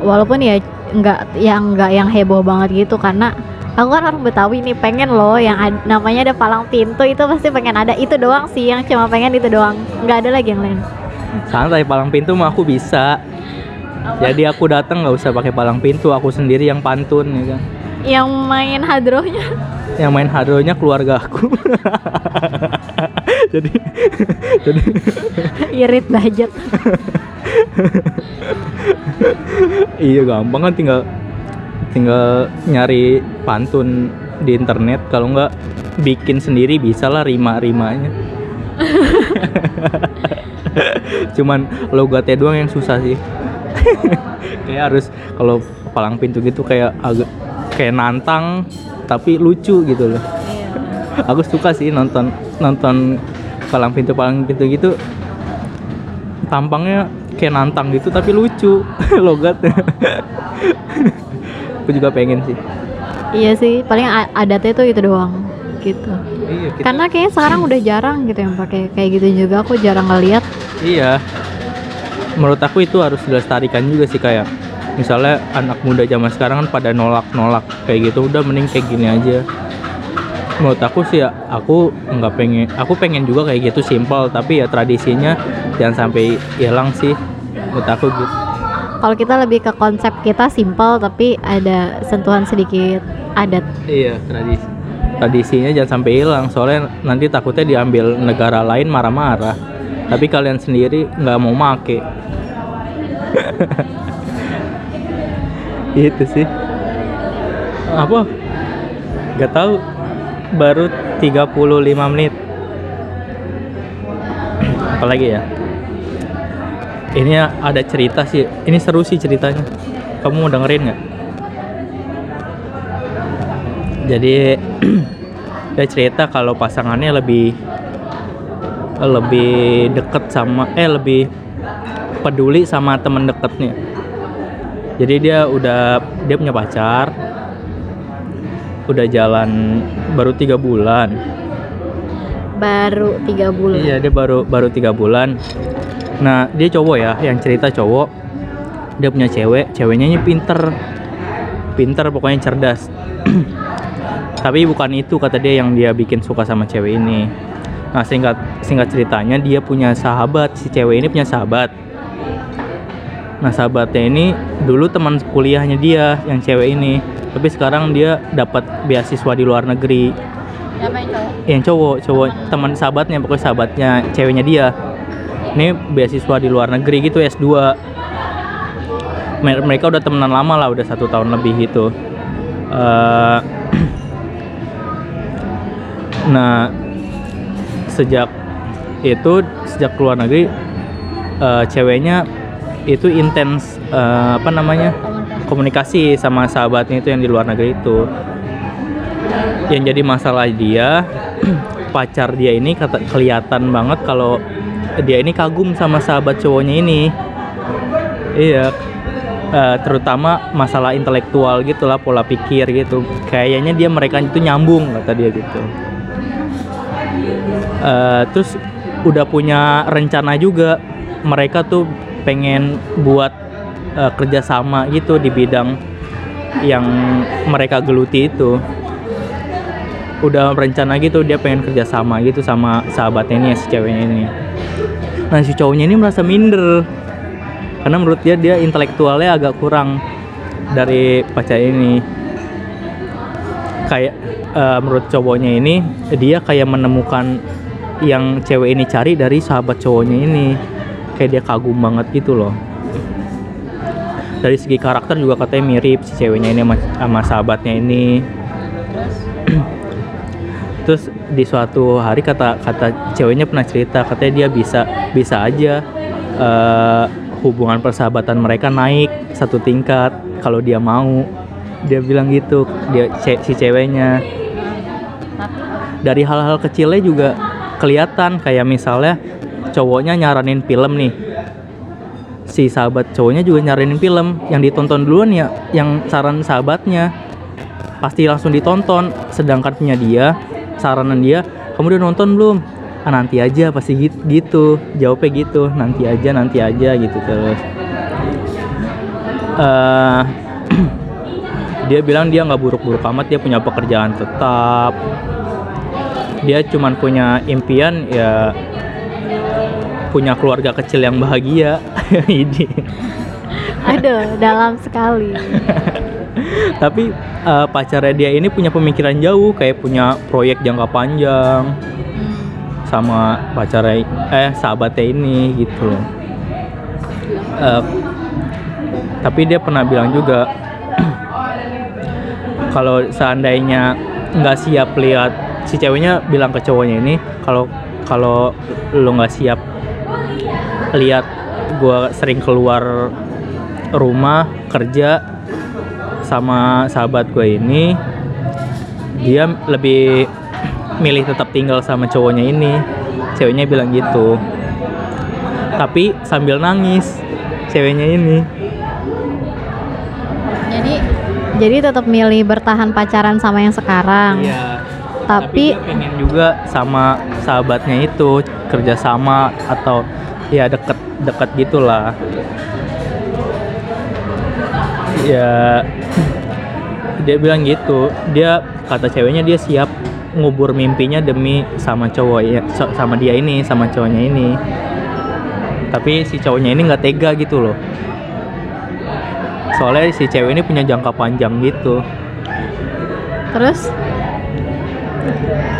S1: walaupun ya nggak yang nggak yang heboh banget gitu. Karena aku kan orang Betawi nih pengen loh yang ad- namanya ada palang pintu itu pasti pengen ada. Itu doang sih yang cuma pengen itu doang. Nggak ada lagi yang lain.
S2: Santai palang pintu mah aku bisa. Jadi aku datang nggak usah pakai palang pintu aku sendiri yang pantun ya kan
S1: yang main hadrohnya.
S2: Yang main hadronya keluarga aku. *laughs* Jadi jadi.
S1: Irit budget
S2: iya gampang kan tinggal tinggal nyari pantun di internet. Kalau nggak bikin sendiri bisa lah rima rimanya *laughs* cuman logatnya doang yang susah sih. *laughs* Kayak harus kalau palang pintu gitu kayak agak kayak nantang tapi lucu gitu loh aku suka sih nonton nonton palang pintu palang pintu gitu tampangnya kayak nantang gitu tapi lucu *laughs* logatnya aku juga pengen sih
S1: Iya sih, paling adatnya tuh itu doang gitu.
S2: iya
S1: Karena kayaknya sekarang udah jarang gitu yang pakai kayak gitu juga. Aku jarang ngeliat.
S2: iya menurut aku itu harus dilestarikan juga sih kayak misalnya anak muda zaman sekarang kan pada nolak-nolak kayak gitu udah mending kayak gini aja. Menurut aku sih ya aku nggak pengen aku pengen juga kayak gitu simpel. Tapi ya tradisinya jangan sampai hilang sih menurut aku gitu.
S1: Kalau kita lebih ke konsep kita simpel tapi ada sentuhan sedikit adat.
S2: iya tradisi tradisinya jangan sampai hilang. Soalnya nanti takutnya diambil negara lain marah-marah. Tapi kalian sendiri nggak mau make *laughs* itu sih. Apa? Nggak tahu. Baru 35 menit. Apalagi ya? Ini ada cerita sih. Ini seru sih ceritanya. Kamu mau dengerin nggak? Jadi *clears throat* dia cerita kalau pasangannya lebih lebih deket sama eh lebih peduli sama temen deketnya jadi dia udah dia punya pacar. Udah jalan baru tiga bulan.
S1: Baru tiga bulan.
S2: iya dia baru baru tiga bulan. Nah dia cowok ya yang cerita cowok dia punya cewek ceweknya ini pinter. Pinter pokoknya cerdas. *clears throat* Tapi bukan itu kata dia yang dia bikin suka sama cewek ini. Nah singkat singkat ceritanya dia punya sahabat si cewek ini punya sahabat nah sahabatnya ini dulu teman kuliahnya dia yang cewek ini. Tapi sekarang dia dapat beasiswa di luar negeri.
S1: Siapa yang cowok?
S2: yang cowok cowok teman. sahabatnya pokoknya sahabatnya ceweknya dia. Ini beasiswa di luar negeri gitu S2 Mer- mereka udah temenan lama lah udah satu tahun lebih gitu. Eh, *clears throat* nah sejak itu sejak keluar negeri eh, ceweknya itu intens eh, apa namanya komunikasi sama sahabatnya itu yang di luar negeri itu. Yang jadi masalah dia *clears throat* pacar dia ini kata kelihatan banget kalau dia ini kagum sama sahabat cowoknya ini. Iya eh, terutama masalah intelektual gitulah pola pikir gitu. Kayaknya dia mereka itu nyambung kata dia gitu. Eh, terus udah punya rencana juga. Mereka tuh pengen buat eh, kerjasama gitu di bidang yang mereka geluti itu. Udah rencana gitu dia pengen kerjasama gitu sama sahabatnya ini si ceweknya ini. Nah si cowoknya ini merasa minder. Karena menurut dia dia intelektualnya agak kurang dari pacar ini. Kayak eh, menurut cowoknya ini dia kayak menemukan yang cewek ini cari dari sahabat cowoknya ini kayak dia kagum banget gitu loh. Dari segi karakter juga katanya mirip si ceweknya ini sama, sama sahabatnya ini. *clears throat* Terus di suatu hari kata kata ceweknya pernah cerita katanya dia bisa bisa aja eh, hubungan persahabatan mereka naik satu tingkat kalau dia mau. Dia bilang gitu dia ce- si ceweknya. Dari hal-hal kecilnya juga kelihatan kayak misalnya cowoknya nyaranin film nih. Si sahabat cowoknya juga nyaranin film. Yang ditonton duluan ya yang saran sahabatnya. Pasti langsung ditonton. Sedangkan punya dia saranan dia kamu udah nonton belum? Ah, nanti aja pasti gitu, gitu. Jawabnya gitu nanti aja nanti aja gitu terus. Eh *clears throat* dia bilang dia nggak buruk-buruk amat dia punya pekerjaan tetap. Dia cuman punya impian ya punya keluarga kecil yang bahagia. *laughs* Ini.
S1: Aduh, dalam sekali. *laughs*
S2: tapi eh, pacarnya dia ini punya pemikiran jauh kayak punya proyek jangka panjang sama pacarnya eh sahabatnya ini gitu loh. Eh, tapi dia pernah bilang juga *clears throat* kalau seandainya nggak siap lihat si ceweknya bilang ke cowoknya ini kalau kalau lo nggak siap lihat gua sering keluar rumah kerja sama sahabat gue ini dia lebih milih tetap tinggal sama cowoknya ini. Ceweknya bilang gitu. Tapi sambil nangis ceweknya ini.
S1: Jadi jadi tetap milih bertahan pacaran sama yang sekarang.
S2: iya.
S1: Tapi,
S2: dia pengen juga sama sahabatnya itu kerjasama atau ya deket deket gitulah. Ya dia bilang gitu. Dia kata ceweknya dia siap ngubur mimpinya demi sama cowok ya sama dia ini sama cowoknya ini. Tapi si cowoknya ini nggak tega gitu loh. Soalnya si cewek ini punya jangka panjang gitu.
S1: Terus?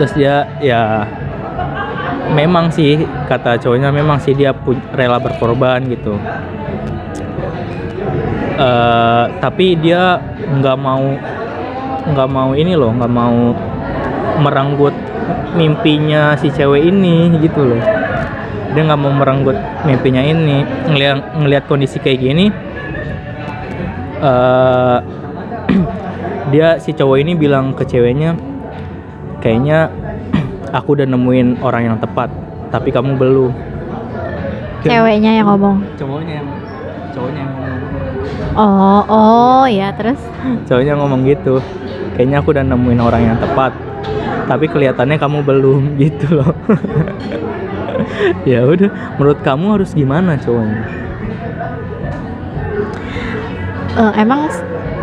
S2: Terus dia ya memang sih kata cowoknya memang sih dia rela berkorban gitu. Eh, tapi dia nggak mau nggak mau ini loh nggak mau merenggut mimpinya si cewek ini gitu loh. Dia nggak mau merenggut mimpinya ini. Ngeliat ngelihat kondisi kayak gini eh *clears throat* dia si cowok ini bilang ke ceweknya kayaknya aku udah nemuin orang yang tepat tapi kamu belum
S1: ceweknya yang ngomong.
S2: cowoknya yang cowoknya yang ngomong
S1: Oh, oh ya terus
S2: cowoknya ngomong gitu kayaknya aku udah nemuin orang yang tepat tapi kelihatannya kamu belum *laughs* gitu loh ya udah menurut kamu harus gimana cowoknya
S1: Eh, emang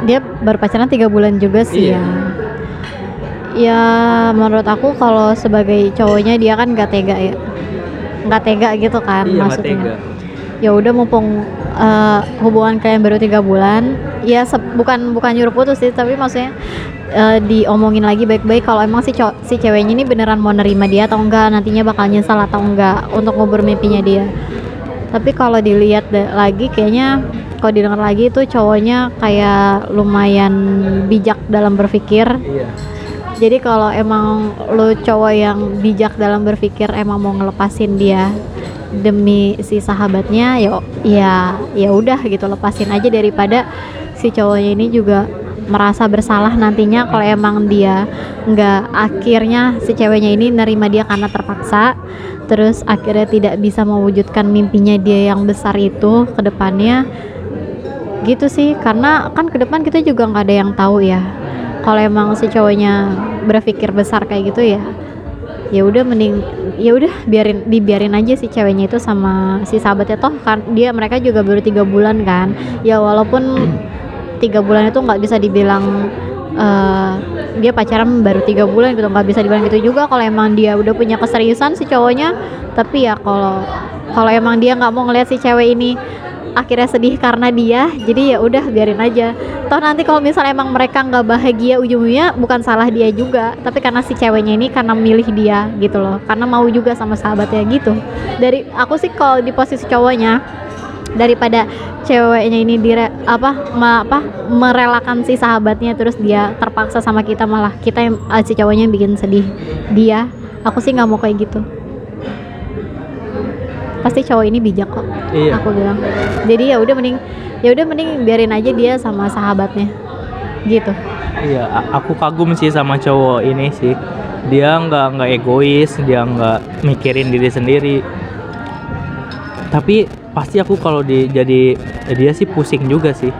S1: dia baru pacaran tiga bulan juga sih
S2: Iya.
S1: ya. Ya menurut aku kalau sebagai cowoknya dia kan gak tega ya, nggak tega gitu kan
S2: iya nggak
S1: maksudnya. Ya udah mumpung eh, hubungan kalian baru tiga bulan, ya bukan bukan nyuruh putus sih, tapi maksudnya eh, diomongin lagi baik-baik kalau emang si si ceweknya ini beneran mau nerima dia atau enggak, nantinya bakal nyesal atau enggak untuk ngubur mimpinya dia. Tapi kalau dilihat lagi kayaknya kalau didengar lagi itu cowoknya kayak lumayan bijak dalam berpikir.
S2: iya
S1: Jadi kalau emang lu cowok yang bijak dalam berpikir emang mau ngelepasin dia demi si sahabatnya ya ya ya udah gitu lepasin aja daripada si cowoknya ini juga merasa bersalah nantinya kalau emang dia nggak akhirnya si ceweknya ini nerima dia karena terpaksa terus akhirnya tidak bisa mewujudkan mimpinya dia yang besar itu ke depannya. Gitu sih karena kan ke depan kita juga nggak ada yang tahu ya kalau emang si cowoknya berpikir besar kayak gitu ya ya udah mending ya udah biarin dibiarin aja si ceweknya itu sama si sahabatnya. Toh kan dia mereka juga baru tiga bulan kan. Ya walaupun tiga bulan itu nggak bisa dibilang eh, dia pacaran baru tiga bulan gitu nggak bisa dibilang gitu juga kalau emang dia udah punya keseriusan si cowoknya. Tapi ya kalau kalau emang dia nggak mau ngeliat si cewek ini akhirnya sedih karena dia jadi ya udah biarin aja. Toh nanti kalau misalnya emang mereka nggak bahagia ujung-ujungnya bukan salah dia juga tapi karena si ceweknya ini karena milih dia gitu loh. Karena mau juga sama sahabatnya gitu. Dari aku sih kalau di posisi cowoknya daripada ceweknya ini dire apa ma- apa merelakan si sahabatnya terus dia terpaksa sama kita malah kita yang ah, si cowoknya yang bikin sedih dia aku sih nggak mau kayak gitu pasti cowok ini bijak kok
S2: iya
S1: aku bilang jadi ya udah mending ya udah mending biarin aja dia sama sahabatnya gitu
S2: Iya, aku kagum sih sama cowok ini sih. Dia nggak nggak egois, dia nggak mikirin diri sendiri. Tapi pasti aku kalau di jadi dia sih pusing juga sih.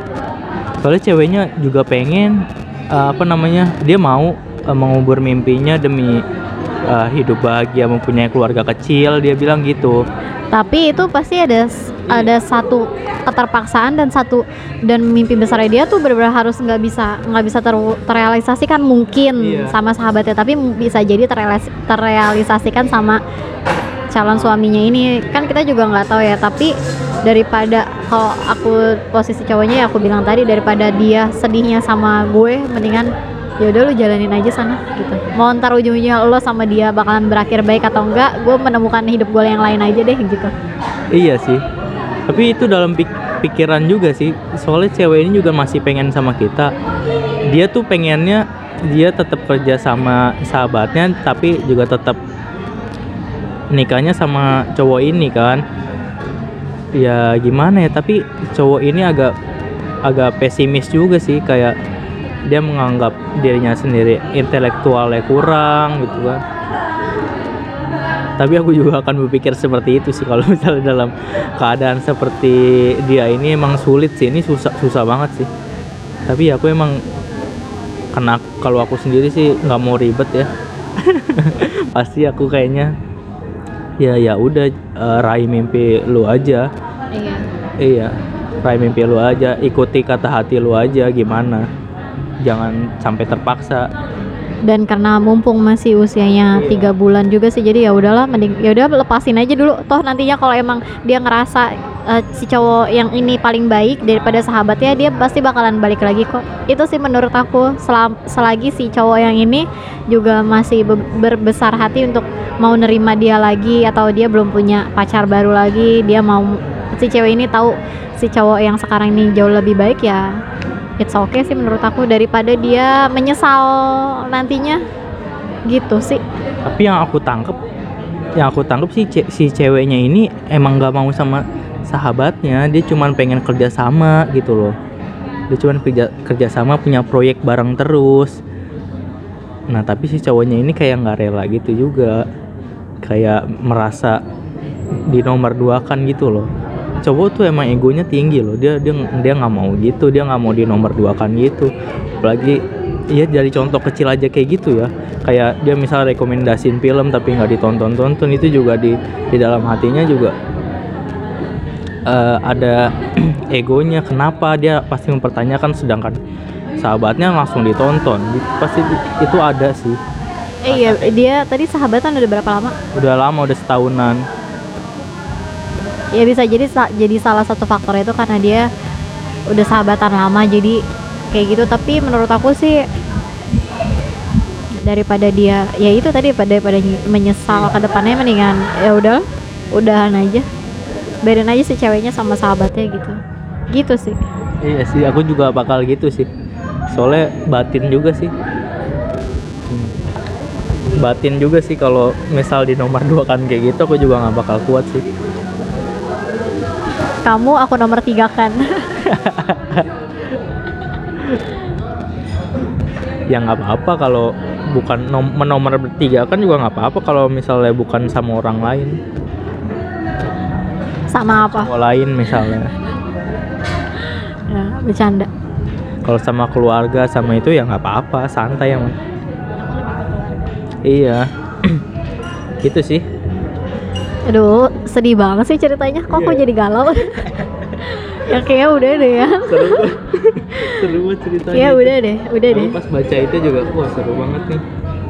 S2: Soalnya ceweknya juga pengen eh, apa namanya? Dia mau eh, mengubur mimpinya demi eh, hidup bahagia, mempunyai keluarga kecil. Dia bilang gitu.
S1: tapi itu pasti ada ada satu keterpaksaan dan satu dan mimpi besarnya dia tuh benar-benar harus nggak bisa nggak bisa ter- terrealisasikan mungkin
S2: Iya.
S1: sama sahabatnya tapi bisa jadi terrealis- terrealisasikan sama calon suaminya ini kan kita juga nggak tahu ya tapi daripada kalau aku posisi cowoknya ya aku bilang tadi daripada dia sedihnya sama gue mendingan ya udah lu jalanin aja sana gitu mau ntar ujung-ujungnya lo sama dia bakalan berakhir baik atau enggak gue menemukan hidup gue yang lain aja deh gitu
S2: Iya sih. Tapi itu dalam pik- pikiran juga sih. Soalnya cewek ini juga masih pengen sama kita. Dia tuh pengennya dia tetap kerja sama sahabatnya tapi juga tetap nikahnya sama cowok ini kan. Ya gimana ya, tapi cowok ini agak agak pesimis juga sih kayak dia menganggap dirinya sendiri intelektualnya kurang gitu kan. tapi aku juga akan berpikir seperti itu sih kalau *laughs* misalnya dalam keadaan seperti dia ini emang sulit sih. Ini susah susah banget sih. Tapi aku emang kena kalau aku sendiri sih nggak mau ribet ya. *laughs* Pasti aku kayaknya ya ya udah eh, raih mimpi lu aja.
S1: Iya.
S2: Iya raih mimpi lu aja ikuti kata hati lu aja gimana jangan sampai terpaksa.
S1: Dan karena mumpung masih usianya
S2: Iya.
S1: tiga bulan juga sih jadi ya udahlah mending ya udah lepasin aja dulu. Toh nantinya kalau emang dia ngerasa eh, si cowok yang ini paling baik daripada sahabatnya dia pasti bakalan balik lagi kok. Itu sih menurut aku. Selam- selagi si cowok yang ini juga masih be- berbesar hati untuk mau nerima dia lagi atau dia belum punya pacar baru lagi dia mau si cewek ini tahu si cowok yang sekarang ini jauh lebih baik ya it's okay sih menurut aku daripada dia menyesal nantinya. Gitu sih.
S2: Tapi yang aku tangkep yang aku tangkep sih ce- si ceweknya ini emang nggak mau sama sahabatnya. Dia cuman pengen kerja sama gitu loh. Dia cuman kerja kerja sama punya proyek bareng terus. Nah tapi si cowoknya ini kayak nggak rela gitu juga. Kayak merasa di nomor dua kan gitu loh cowok tuh emang egonya tinggi loh. Dia dia dia nggak mau gitu dia nggak mau di nomor dua kan gitu. Apalagi Iya dari contoh kecil aja kayak gitu ya. Kayak dia misal rekomendasiin film tapi nggak ditonton tonton itu juga di di dalam hatinya juga eh, ada *clears throat* egonya. Kenapa? Dia pasti mempertanyakan sedangkan sahabatnya langsung ditonton. Pasti itu ada sih.
S1: Eh iya dia tadi sahabatan udah berapa lama?
S2: Udah lama udah setahunan
S1: ya bisa jadi jadi salah satu faktor itu karena dia udah sahabatan lama jadi kayak gitu. Tapi menurut aku sih daripada dia ya itu tadi pada menyesal ke depannya mendingan ya udah udahan aja. Biarin aja si ceweknya sama sahabatnya gitu. Gitu sih.
S2: Iya sih aku juga bakal gitu sih. Soalnya batin juga sih. Hmm. batin juga sih kalau misal di nomor dua kan kayak gitu aku juga nggak bakal kuat sih
S1: kamu aku nomor tiga kan? *laughs*
S2: Ya nggak apa-apa kalau bukan nom nomor bertiga kan juga nggak apa-apa kalau misalnya bukan sama orang lain.
S1: Sama apa?
S2: Cowok lain misalnya. *laughs*
S1: Ya, bercanda.
S2: Kalau sama keluarga sama itu ya nggak apa-apa santai emang. Iya. *clears throat* Gitu sih
S1: aduh sedih banget sih ceritanya. Kok aku
S2: Iya.
S1: jadi galau? *laughs* Ya kayaknya udah deh ya.
S2: Seru banget. *laughs* Seru banget ceritanya
S1: ya udah deh udah deh.
S2: pas baca itu juga wah seru banget nih.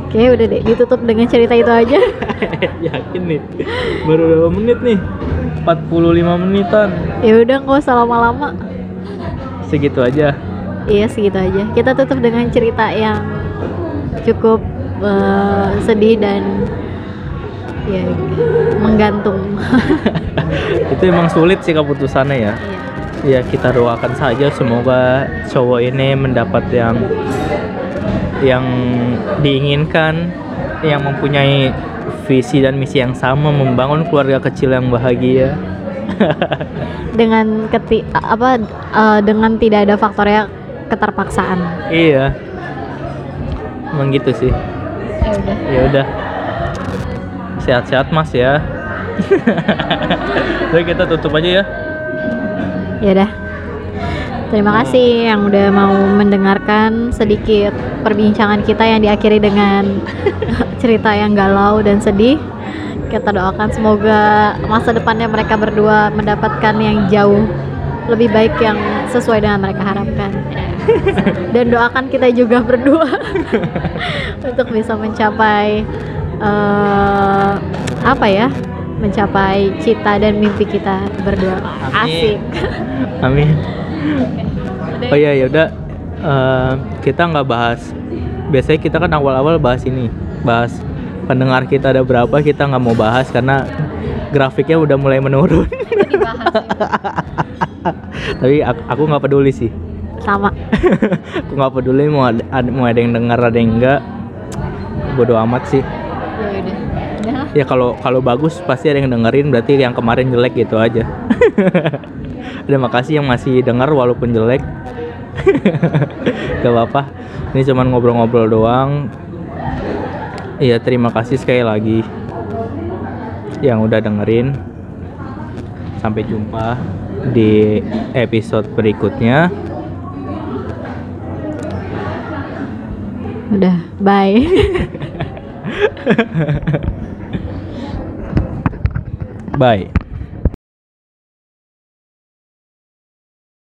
S1: Kayaknya udah deh, ditutup dengan cerita itu aja. *laughs*
S2: yakin nih baru berapa menit nih? 45 menitan.
S1: Ya udah nggak usah lama-lama.
S2: segitu aja.
S1: Iya segitu aja. Kita tutup dengan cerita yang cukup eh, sedih dan ya menggantung. *laughs*
S2: itu emang sulit sih keputusannya ya
S1: Iya.
S2: ya kita doakan saja semoga cowok ini mendapat yang yang diinginkan yang mempunyai visi dan misi yang sama membangun keluarga kecil yang bahagia *laughs*
S1: Dengan keti apa eh, dengan tidak ada faktornya keterpaksaan.
S2: iya emang gitu sih
S1: Ya udah.
S2: ya udah sehat-sehat mas ya *laughs* Oke kita tutup aja ya
S1: Ya udah. Terima kasih yang udah mau mendengarkan sedikit perbincangan kita yang diakhiri dengan *laughs* cerita yang galau dan sedih. Kita doakan semoga masa depannya mereka berdua mendapatkan yang jauh lebih baik yang sesuai dengan mereka harapkan. *laughs* Dan doakan kita juga berdua untuk bisa mencapai eh, apa ya? Mencapai cita dan mimpi kita berdua.
S2: Amin.
S1: Asik. *laughs*
S2: amin oh iya ya udah Eh, kita nggak bahas biasanya kita kan awal-awal bahas ini bahas pendengar kita ada berapa kita nggak mau bahas karena grafiknya udah mulai menurun
S1: ya. *laughs*
S2: tapi aku nggak peduli sih
S1: sama *laughs*
S2: aku nggak peduli mau ada, ada- mau ada yang dengar ada yang enggak bodo amat sih
S1: ya udah udah lah. *laughs*
S2: ya kalau kalau bagus pasti ada yang dengerin berarti yang kemarin jelek gitu aja *laughs* terima kasih yang masih dengar walaupun jelek *laughs* gak apa-apa ini cuman ngobrol-ngobrol doang iya terima kasih sekali lagi yang udah dengerin. Sampai jumpa di episode berikutnya.
S1: Udah, bye.
S2: Bye.